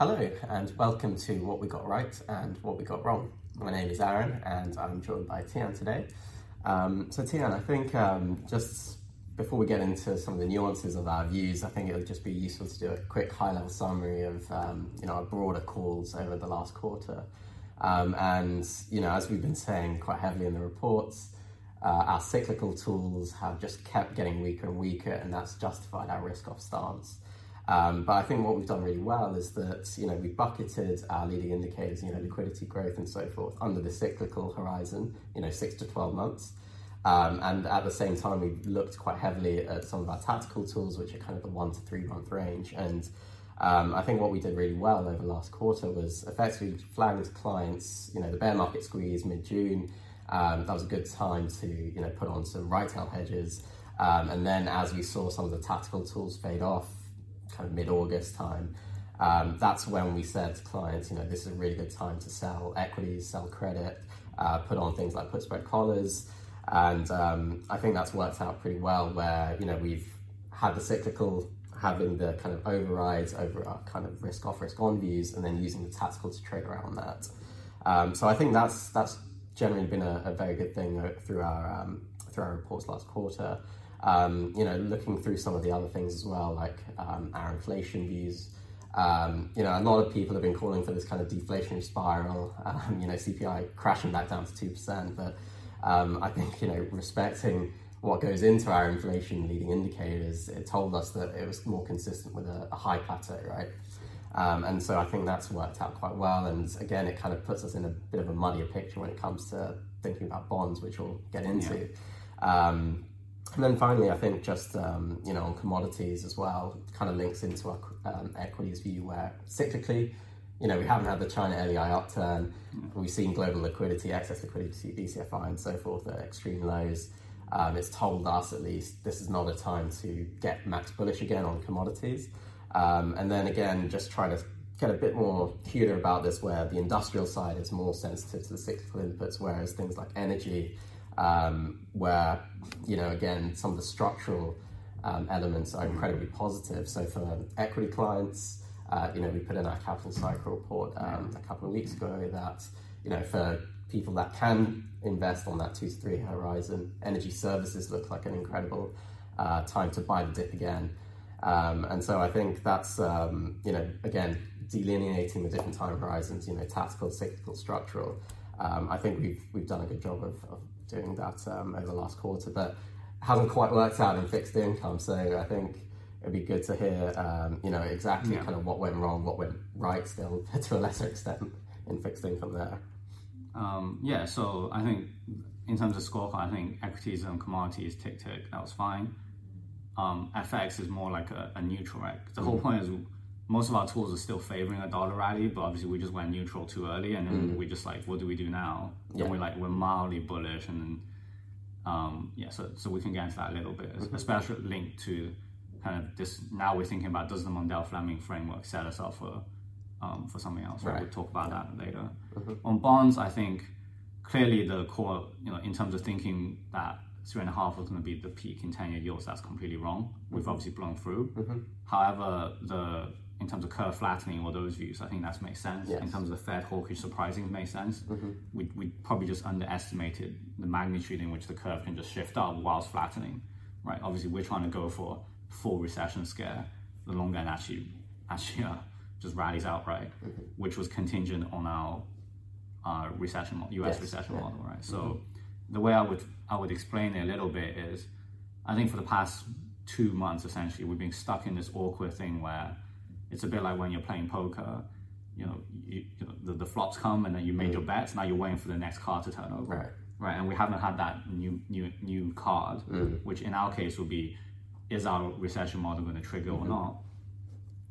Hello, and welcome to What We Got Right and What We Got Wrong. My name is Aaron, and I'm joined by Tian today. Um, so, Tian, I think um, just before we get into some of the nuances of our views, I think it would just be useful to do a quick high-level summary of um, you know our broader calls over the last quarter. Um, and you know, as we've been saying quite heavily in the reports, uh, our cyclical tools have just kept getting weaker and weaker, and that's justified our risk-off stance. Um, but I think what we've done really well is that you know we bucketed our leading indicators, you know, liquidity growth and so forth, under the cyclical horizon, you know, six to twelve months. Um, and at the same time, we looked quite heavily at some of our tactical tools, which are kind of the one to three month range. And um, I think what we did really well over last quarter was effectively flagging clients, you know, the bear market squeeze mid June. Um, that was a good time to you know put on some right tail hedges. Um, and then as we saw some of the tactical tools fade off, kind of mid-August time, um, that's when we said to clients, you know, this is a really good time to sell equities, sell credit, uh, put on things like put spread collars, and um, I think that's worked out pretty well. Where you know we've had the cyclical having the kind of overrides over our kind of risk off, risk on views, and then using the tactical to trade around that. Um, so I think that's that's generally been a, a very good thing through our um, through our reports last quarter. Um, you know, looking through some of the other things as well, like um, our inflation views. Um, you know, a lot of people have been calling for this kind of deflationary spiral. Um, you know, CPI crashing back down to two percent, but um, I think you know, respecting what goes into our inflation leading indicators, it told us that it was more consistent with a, a high plateau, right? Um, and so I think that's worked out quite well. And again, it kind of puts us in a bit of a muddier picture when it comes to thinking about bonds, which we'll get into. Yeah. And then finally, I think just um, you know on commodities as well, kind of links into our um, equities view where cyclically, you know, we haven't had the China LEI upturn. We've seen global liquidity, excess liquidity, DCFI, and so forth at extreme lows. Um, it's told us at least this is not a time to get max bullish again on commodities. Um, and then again, just trying to get a bit more cuter about this, where the industrial side is more sensitive to the cyclical inputs, whereas things like energy um, where, you know, again, some of the structural um, elements are incredibly positive. So for equity clients, uh, you know, we put in our capital cycle report um, a couple of weeks ago that, you know, for people that can invest on that two to three horizon, energy services look like an incredible uh, time to buy the dip again. Um, and so I think that's, um, you know, again, delineating the different time horizons, you know, tactical, cyclical, structural. Um, I think we've, we've done a good job of, of doing that um, over the last quarter, but hasn't quite worked out in fixed income. So I think it'd be good to hear, um, you know, exactly yeah. kind of what went wrong, what went right, still to a lesser extent in fixed income there. Um, yeah, so I think in terms of scorecard, I think equities and commodities tick tick that was fine. Um, FX is more like a, a neutral, right? The mm. whole point is most of our tools are still favoring a dollar rally, but obviously we just went neutral too early, and then mm. we just like, what do we do now? Yeah. And we're like, we're mildly bullish, and um, yeah, so so we can get into that a little bit, mm-hmm. especially linked to kind of this. Now we're thinking about does the Mundell Fleming framework set us up for um, for something else? Right. right. We'll talk about yeah. that later. Mm-hmm. On bonds, I think clearly the core, you know, in terms of thinking that three and a half was going to be the peak in 10 year yields, that's completely wrong. We've mm-hmm. obviously blown through. Mm-hmm. However, the in terms of curve flattening or those views, I think that makes sense. Yes. In terms of the Fed hawkish surprising makes sense. Mm-hmm. We, we probably just underestimated the magnitude in which the curve can just shift up whilst flattening, right? Obviously, we're trying to go for full recession scare. The long end actually actually uh, just rallies outright, mm-hmm. which was contingent on our uh, recession, U.S. Yes. recession yeah. model, right? So mm-hmm. the way I would I would explain it a little bit is, I think for the past two months essentially we've been stuck in this awkward thing where it's a bit like when you're playing poker. You know, you, you know the, the, flops come and then you made mm. your bets. Now you're waiting for the next card to turn over. Right. Right. And we haven't had that new new new card, mm. which in our case would be, is our recession model going to trigger mm-hmm. or not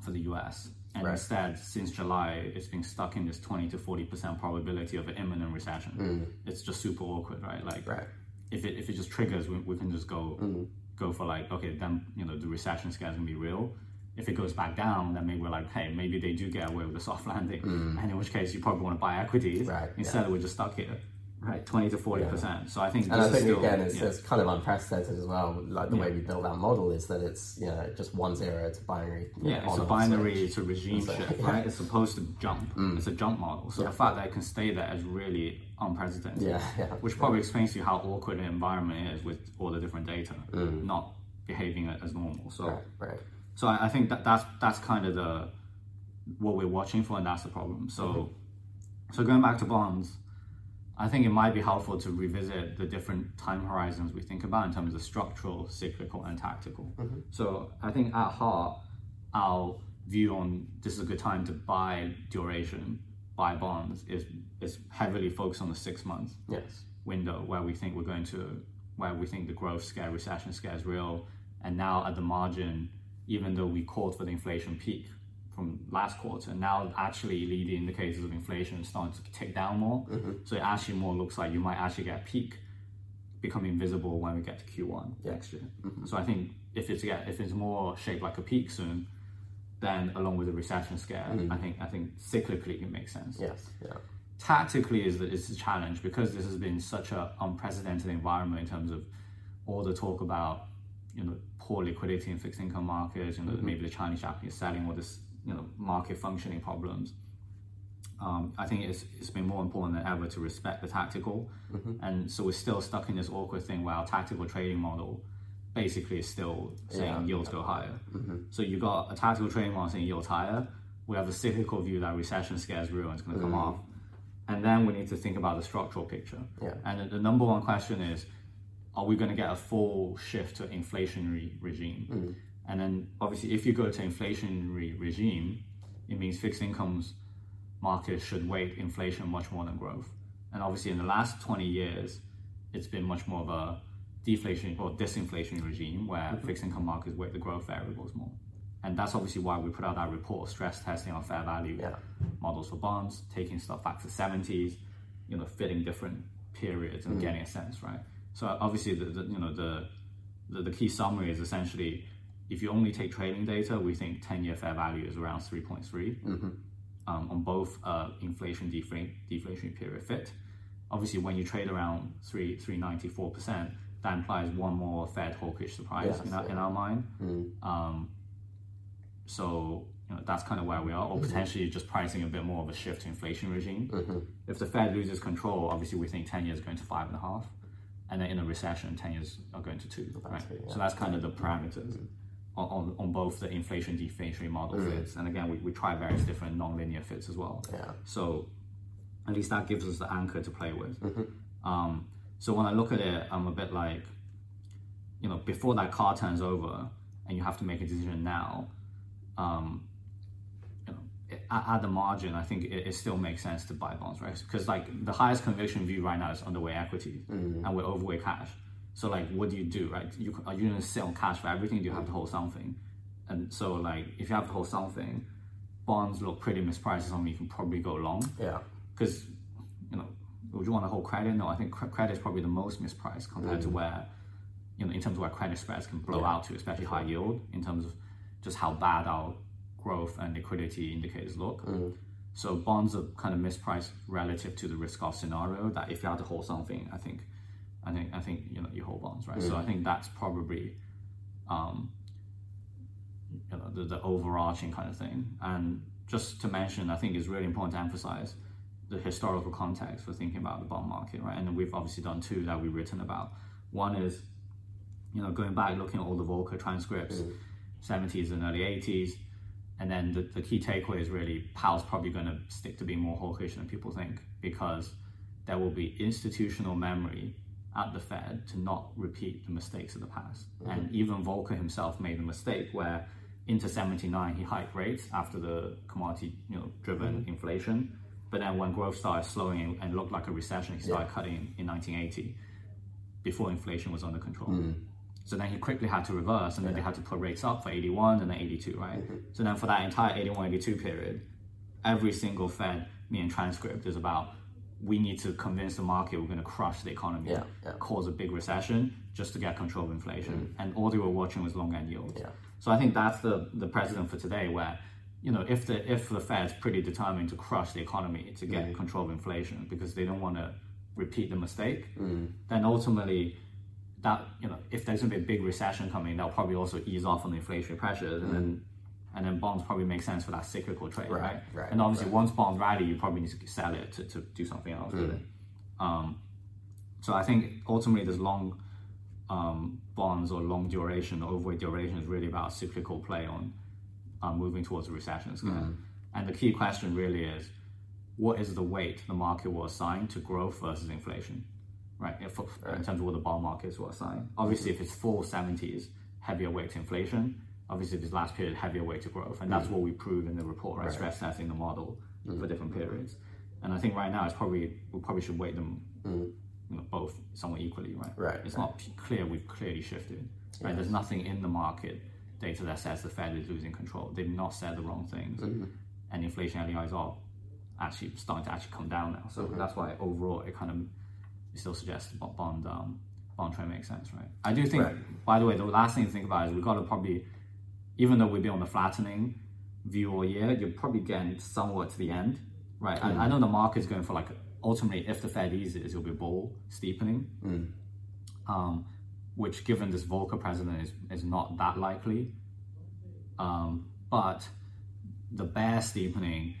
for the US? And right. instead, since July, it's been stuck in this 20 to 40% probability of an imminent recession. Mm. It's just super awkward, right? Like, right. if it if it just triggers, we, we can just go mm. go for like, okay, then you know the recession scare is gonna be real if it goes back down, then maybe we're like, hey, maybe they do get away with a soft landing. Mm. And in which case, you probably want to buy equities. Right, Instead, yeah. we're just stuck here. right, twenty to forty percent. So I think, and I think still- again, it's, yeah. it's kind of unprecedented as well. Like the way we build our model is that it's you know just one zero to binary. know, Yeah, it's a binary, switch. it's a regime So, shift, yeah. right? It's supposed to jump. It's a jump model. So Yeah. the fact that it can stay there is really unprecedented. Yeah, yeah. Which probably explains to you how awkward the environment is with all the different data not behaving as normal. So, Right, right. So I, I think that that's that's kind of the what we're watching for, and that's the problem. So, mm-hmm. so going back to bonds, I think it might be helpful to revisit the different time horizons we think about in terms of structural, cyclical, and tactical. Mm-hmm. So I think at heart, our view on this is a good time to buy duration, buy bonds is is heavily focused on the six months Yes. window where we think we're going to where we think the growth scare, recession scare is real. And now at the margin, even though we called for the inflation peak from last quarter, now actually leading indicators of inflation starting to tick down more. Mm-hmm. So it actually more looks like you might actually get a peak becoming visible when we get to Q1 next year. Mm-hmm. So I think if it's yeah, if it's more shaped like a peak soon, then along with the recession scare, mm-hmm. I think I think cyclically it makes sense Yes. Yeah. tactically is the, is the challenge because this has been such an unprecedented environment in terms of all the talk about you know poor liquidity in fixed income markets, you know mm-hmm. maybe the Chinese Japanese selling all this you know market functioning problems. Um, I think it's it's been more important than ever to respect the tactical, mm-hmm. and so we're still stuck in this awkward thing where our tactical trading model basically is still saying Yeah. yields go higher. Mm-hmm. So you've got a tactical trading model saying yields higher. We have a cyclical view that recession scares real and it's going to come off. And then we need to think about the structural picture. Yeah. And the number one question is, are we going to get a full shift to inflationary regime? Hmm. And then obviously, if you go to inflationary regime, it means fixed incomes markets should weight inflation much more than growth. And obviously, in the last 20 years, it's been much more of a deflation or disinflation regime where hmm. fixed income markets weight the growth variables more. And that's obviously why we put out that report stress testing our fair value Yeah. models for bonds, taking stuff back to 70s, you know, fitting different periods and hmm. getting a sense, right? So obviously, the, the you know the, the the key summary is essentially if you only take trading data, we think 10-year fair value is around 3.3 um, on both uh, inflation deflation deflationary period fit. Obviously, when you trade around three three ninety four percent, that implies one more Fed hawkish surprise Yes, in, our, in our mind. Um, so you know that's kind of where we are, or potentially just pricing a bit more of a shift to inflation regime. If the Fed loses control, obviously we think ten years going to five and a half, and then in a recession, ten years are going to two. Right? it, yeah. So that's kind of the parameters. On, on, on both the inflation deflationary model fits, and again, we, we try various different nonlinear fits as well. Yeah. So at least that gives us the anchor to play with. Um, so when I look at it, I'm a bit like, you know, before that car turns over and you have to make a decision now, um, you know, it- at, at the margin, I think it, it still makes sense to buy bonds, right? Because like the highest conviction view right now is underweight equities mm-hmm. and we're overweight cash. So like, what do you do, right? You, are you going to sit on cash for everything? Do you have to hold something? And so like, if you have to hold something, bonds look pretty mispriced. Something you can probably go long Yeah. because you know would you want to hold credit no i think credit is probably the most mispriced compared to mm-hmm. where you know in terms of where credit spreads can blow out to especially high yield in terms of just how bad our growth and liquidity indicators look mm. so bonds are kind of mispriced relative to the risk off scenario that if you had to hold something i think i think i think you know you hold bonds right so mm. i think that's probably um you know, the, the overarching kind of thing. And just to mention, I think it's really important to emphasize the historical context for thinking about the bond market, right? And we've obviously done two that we've written about. One is, you know, going back, looking at all the Volcker transcripts, mm. 70s and early 80s. And then the, the key takeaway is really Powell's probably going to stick to being more hawkish than people think because there will be institutional memory at the Fed to not repeat the mistakes of the past. Mm-hmm. And even Volcker himself made a mistake where into 79 he hiked rates after the commodity you know driven mm-hmm. inflation. But then when growth started slowing and- and looked like a recession, he started cutting in 1980 before inflation was under control. Mm-hmm. So then he quickly had to reverse, and then they had to put rates up for 81 and then 82, right? Mm-hmm. So then for that entire 81, 82 period, every single Fed meeting transcript is about we need to convince the market we're going to crush the economy, Yeah, yeah. cause a big recession just to get control of inflation. Mm. And all they were watching was long end yields. Yeah. So I think that's the the precedent for today, where you know if the if the Fed's pretty determined to crush the economy to get mm-hmm. control of inflation because they don't want to repeat the mistake, Mm. then ultimately that you know if there's going to be a big recession coming, they'll probably also ease off on the inflationary pressures, and then and then bonds probably make sense for that cyclical trade, right? Right, right, and obviously, once bonds rally, you probably need to sell it to, to do something else with Mm. it. Um, so I think ultimately, this long um, bonds or long duration or overweight duration is really about cyclical play on um, moving towards a recession. Mm. And the key question really is what is the weight the market will assign to growth versus inflation, right? If, In terms of what the bond markets will assign. Obviously, if it's full 70s, heavier weight to inflation. Obviously, if it's last period, heavier weight to growth. And that's mm. what we prove in the report, right? Stress testing the model mm. for different periods. And I think right now, it's probably, we probably should weight them mm. you know, both somewhat equally, right? Right, It's not clear we've clearly shifted, right? There's nothing in the market data that says the Fed is losing control. They've not said the wrong things, mm-hmm. and inflation LEIs are actually starting to actually come down now. So mm-hmm. that's why overall it kind of still suggests bo- bond um, bond trade makes sense, right? I do think. Right. By the way, the last thing to think about is we've got to probably, even though we've been on the flattening view all year, you're probably getting somewhat to the end, right? I, I know the market's going for like ultimately if the Fed eases, it'll be bull steepening, um, which given this Volcker president is, is not that likely. Um, but the bear steepening,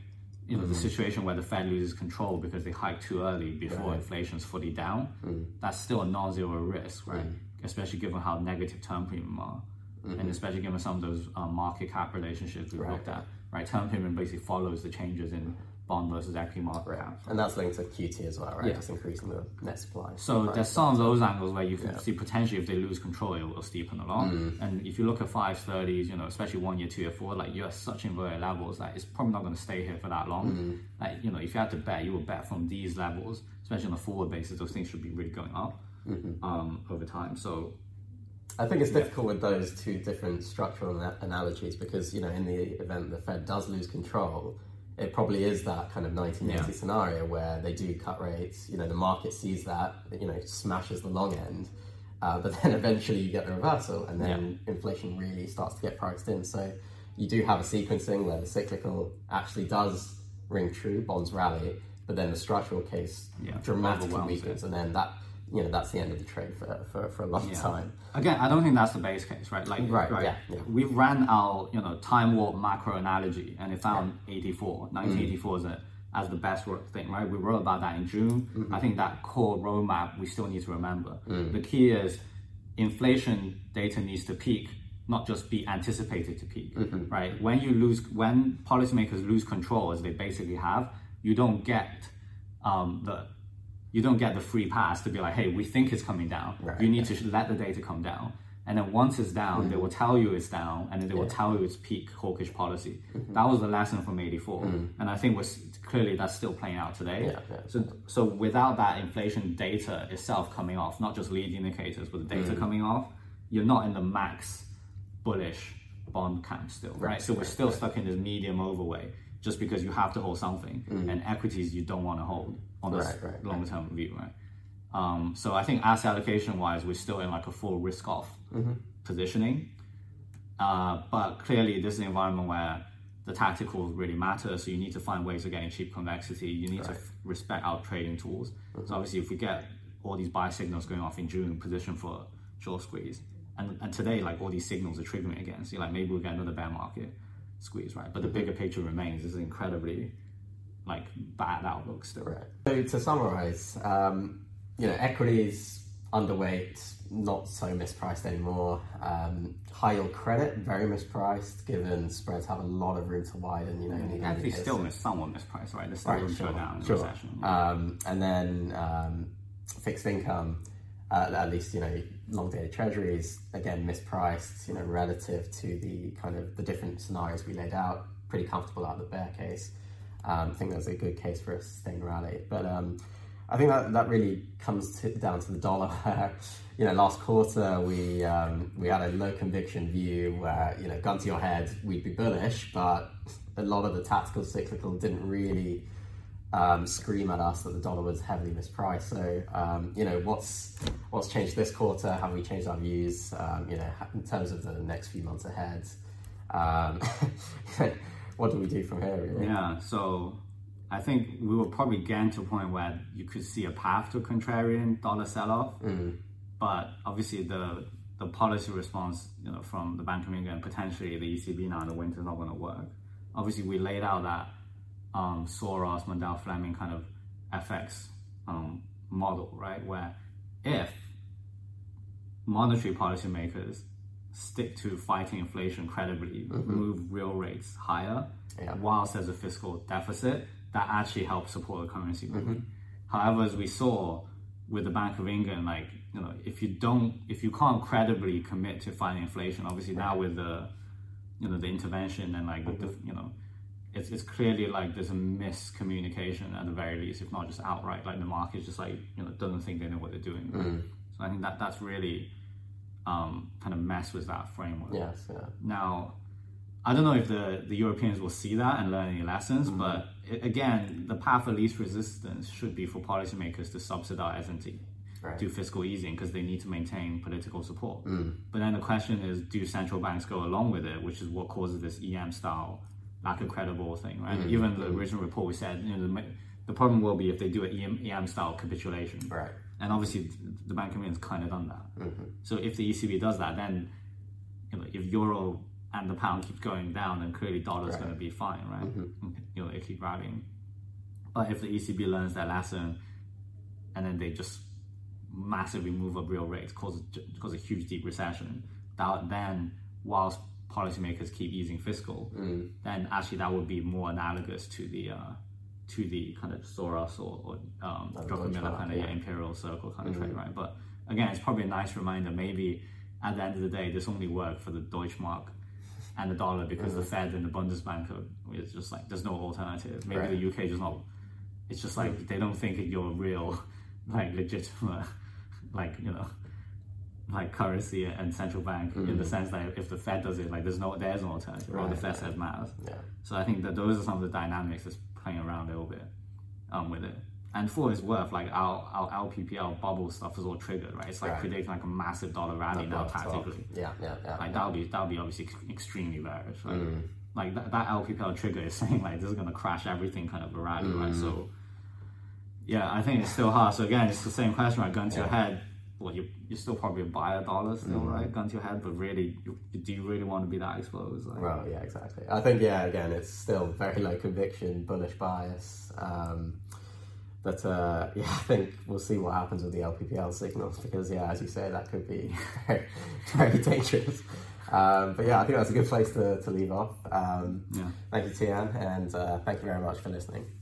you know, the mm-hmm. situation where the Fed loses control because they hike too early before inflation's fully down, mm-hmm. that's still a non-zero risk, right? Especially given how negative term premium are. And mm-hmm. especially given some of those um, market cap relationships we've looked at, right? Term premium basically follows the changes in bond versus equity market cap. And that's linked to QT as well, right? Yeah. Just increasing the net supply. So there's some of those angles where you can see potentially if they lose control, it will steepen along. Mm. And if you look at five thirties, you know, especially one year, two year, four, like you're at such inverted levels that it's probably not going to stay here for that long. Mm. Like you know, if you had to bet, you would bet from these levels, especially on a forward basis. Those things should be really going up Mm-hmm. um, over time. So I think it's difficult with those two different structural analogies because, you know, in the event the Fed does lose control, it probably is that kind of 1980 Yeah. scenario where they do cut rates, you know, the market sees that, you know, smashes the long end, uh, but then eventually you get the reversal and then inflation really starts to get priced in. So you do have a sequencing where the cyclical actually does ring true, bonds rally, but then the structural case Yeah, dramatically weakens, and then that, you know, that's the end of the trade for, for, for a long time. Again, I don't think that's the base case, right? Like, Right, yeah, yeah. We've ran our, you know, time warp macro analogy, and it found 84. 1984 is a, as the best work thing, right? We wrote about that in June. Mm-hmm. I think that core roadmap we still need to remember. Mm. The key is inflation data needs to peak, not just be anticipated to peak, Mm-hmm. right? When you lose, when policymakers lose control, as they basically have, you don't get um, the you don't get the free pass to be like, hey, we think it's coming down. Right, you need to let the data come down. And then once it's down, Mm-hmm. they will tell you it's down, and then they will tell you it's peak hawkish policy. Mm-hmm. That was the lesson from '84, and I think was clearly that's still playing out today. Yeah, yeah. So, so without that inflation data itself coming off, not just lead indicators, but the data Mm. coming off, you're not in the max bullish bond camp still, right? so we're still stuck in this medium overweight just because you have to hold something, and equities you don't want to hold on this. Right, right, right. long term view, right? Um, so I think asset allocation wise, we're still in like a full risk off Mm-hmm. positioning. Uh, but clearly, this is an environment where the tactical really matter. So you need to find ways of getting cheap convexity. You need to f- respect our trading tools. So obviously, if we get all these buy signals going off in June, position for short squeeze, and, and today like all these signals are triggering against you, like maybe we'll get another bear market squeeze, right? But the bigger picture remains. This is incredibly like bad outlook still. Right. So to summarize, um, you know, equities underweight, not so mispriced anymore. Um, high yield credit, very mispriced, given spreads have a lot of room to widen. You know, leading Actually, still miss somewhat mispriced, right? There's still Right, room to sure, go down in sure. recession. Um, and then um, fixed income, uh, at least you know long dated treasuries again mispriced. You know relative to the kind of the different scenarios we laid out, pretty comfortable out of the bear case. Um, I think there's a good case for a sustained rally, but um, I think that that really comes to, down to the dollar. Where you know last quarter we um, we had a low conviction view where you know gun to your head we'd be bullish, but a lot of the tactical cyclical didn't really um, scream at us that the dollar was heavily mispriced. So, um, you know, what's what's changed this quarter? Have we changed our views? Um, you know, in terms of the next few months ahead, um, what do we do from here? Yeah, so I think we will probably get to a point where you could see a path to a contrarian dollar sell-off. But obviously, the the policy response, you know, from the Bank of England, and potentially the ECB now in the winter is not going to work. Obviously, we laid out that um, Soros, Mundell, Fleming kind of FX um, model, right? Where if monetary policymakers stick to fighting inflation credibly, mm-hmm. move real rates higher, Yeah. whilst there's a fiscal deficit, that actually helps support the currency mm-hmm. movement. However, as we saw with the Bank of England, like you know, if you don't, if you can't credibly commit to fighting inflation, obviously now with the, you know, the intervention and like with the, mm-hmm. you know, it's, it's clearly like there's a miscommunication at the very least, if not just outright, like the market just like you know doesn't think they know what they're doing. Mm. So I think that that's really um, kind of mess with that framework. Yes, yeah. Now, I don't know if the, the Europeans will see that and learn any lessons, Mm-hmm. but again, the path of least resistance should be for policymakers to subsidize and to Right. do fiscal easing because they need to maintain political support. Mm. But then the question is, do central banks go along with it, which is what causes this EM style lack of credible thing, right? Mm-hmm. Even the original report we said, you know, the, the problem will be if they do an EM, EM style capitulation. Right. And obviously, the Bank of England's kind of done that. Mm-hmm. So if the ECB does that, then you know, if euro and the pound keeps going down, then clearly dollar's Right. going to be fine, right? Mm-hmm. You know, it keep rallying. But if the ECB learns their lesson, and then they just massively move up real rates, cause cause a huge deep recession, that then whilst policymakers keep easing fiscal, mm. then actually that would be more analogous to the uh, to the kind of Soros or, or um, Druckenmiller Deutsche kind of yeah, imperial circle kind of mm-hmm. trade, right? But again, it's probably a nice reminder. Maybe at the end of the day, this only worked for the Deutschmark and the dollar because the mm-hmm. Fed and the Bundesbank are is just like there's no alternative. Maybe Right. the UK just not. It's just like they don't think you're real, like legitimate, like you know, like currency and central bank in the mm-hmm. sense that if the Fed does it, like there's no there's no alternative. Or the Fed says matters. Yeah. So I think that those are some of the dynamics that's playing around a little bit um, with it. And for its worth, like our, our LPPL bubble stuff is all triggered, right? It's like Right. predicting like a massive dollar rally now Well, tactically. Yeah, yeah, yeah. Like that'll be that'll be obviously extremely bearish, right? Mm. Like that, that LPPL trigger is saying like this is gonna crash everything kind of a rally, right? Mm. So yeah, I think it's still hard. So again, it's the same question, right? Gun to your head. Well, you you're still probably a buyer dollar still, Mm. right? Gun to your head, but really, you, do you really want to be that exposed? Like, Well, yeah, exactly. I think, yeah, again, it's still very low conviction, bullish bias. Um, but uh, yeah, I think we'll see what happens with the LPPL signals because, yeah, as you say, that could be very, very dangerous. Um, but yeah, I think that's a good place to, to leave off. Um, Yeah. Thank you, Tian, and uh, thank you very much for listening.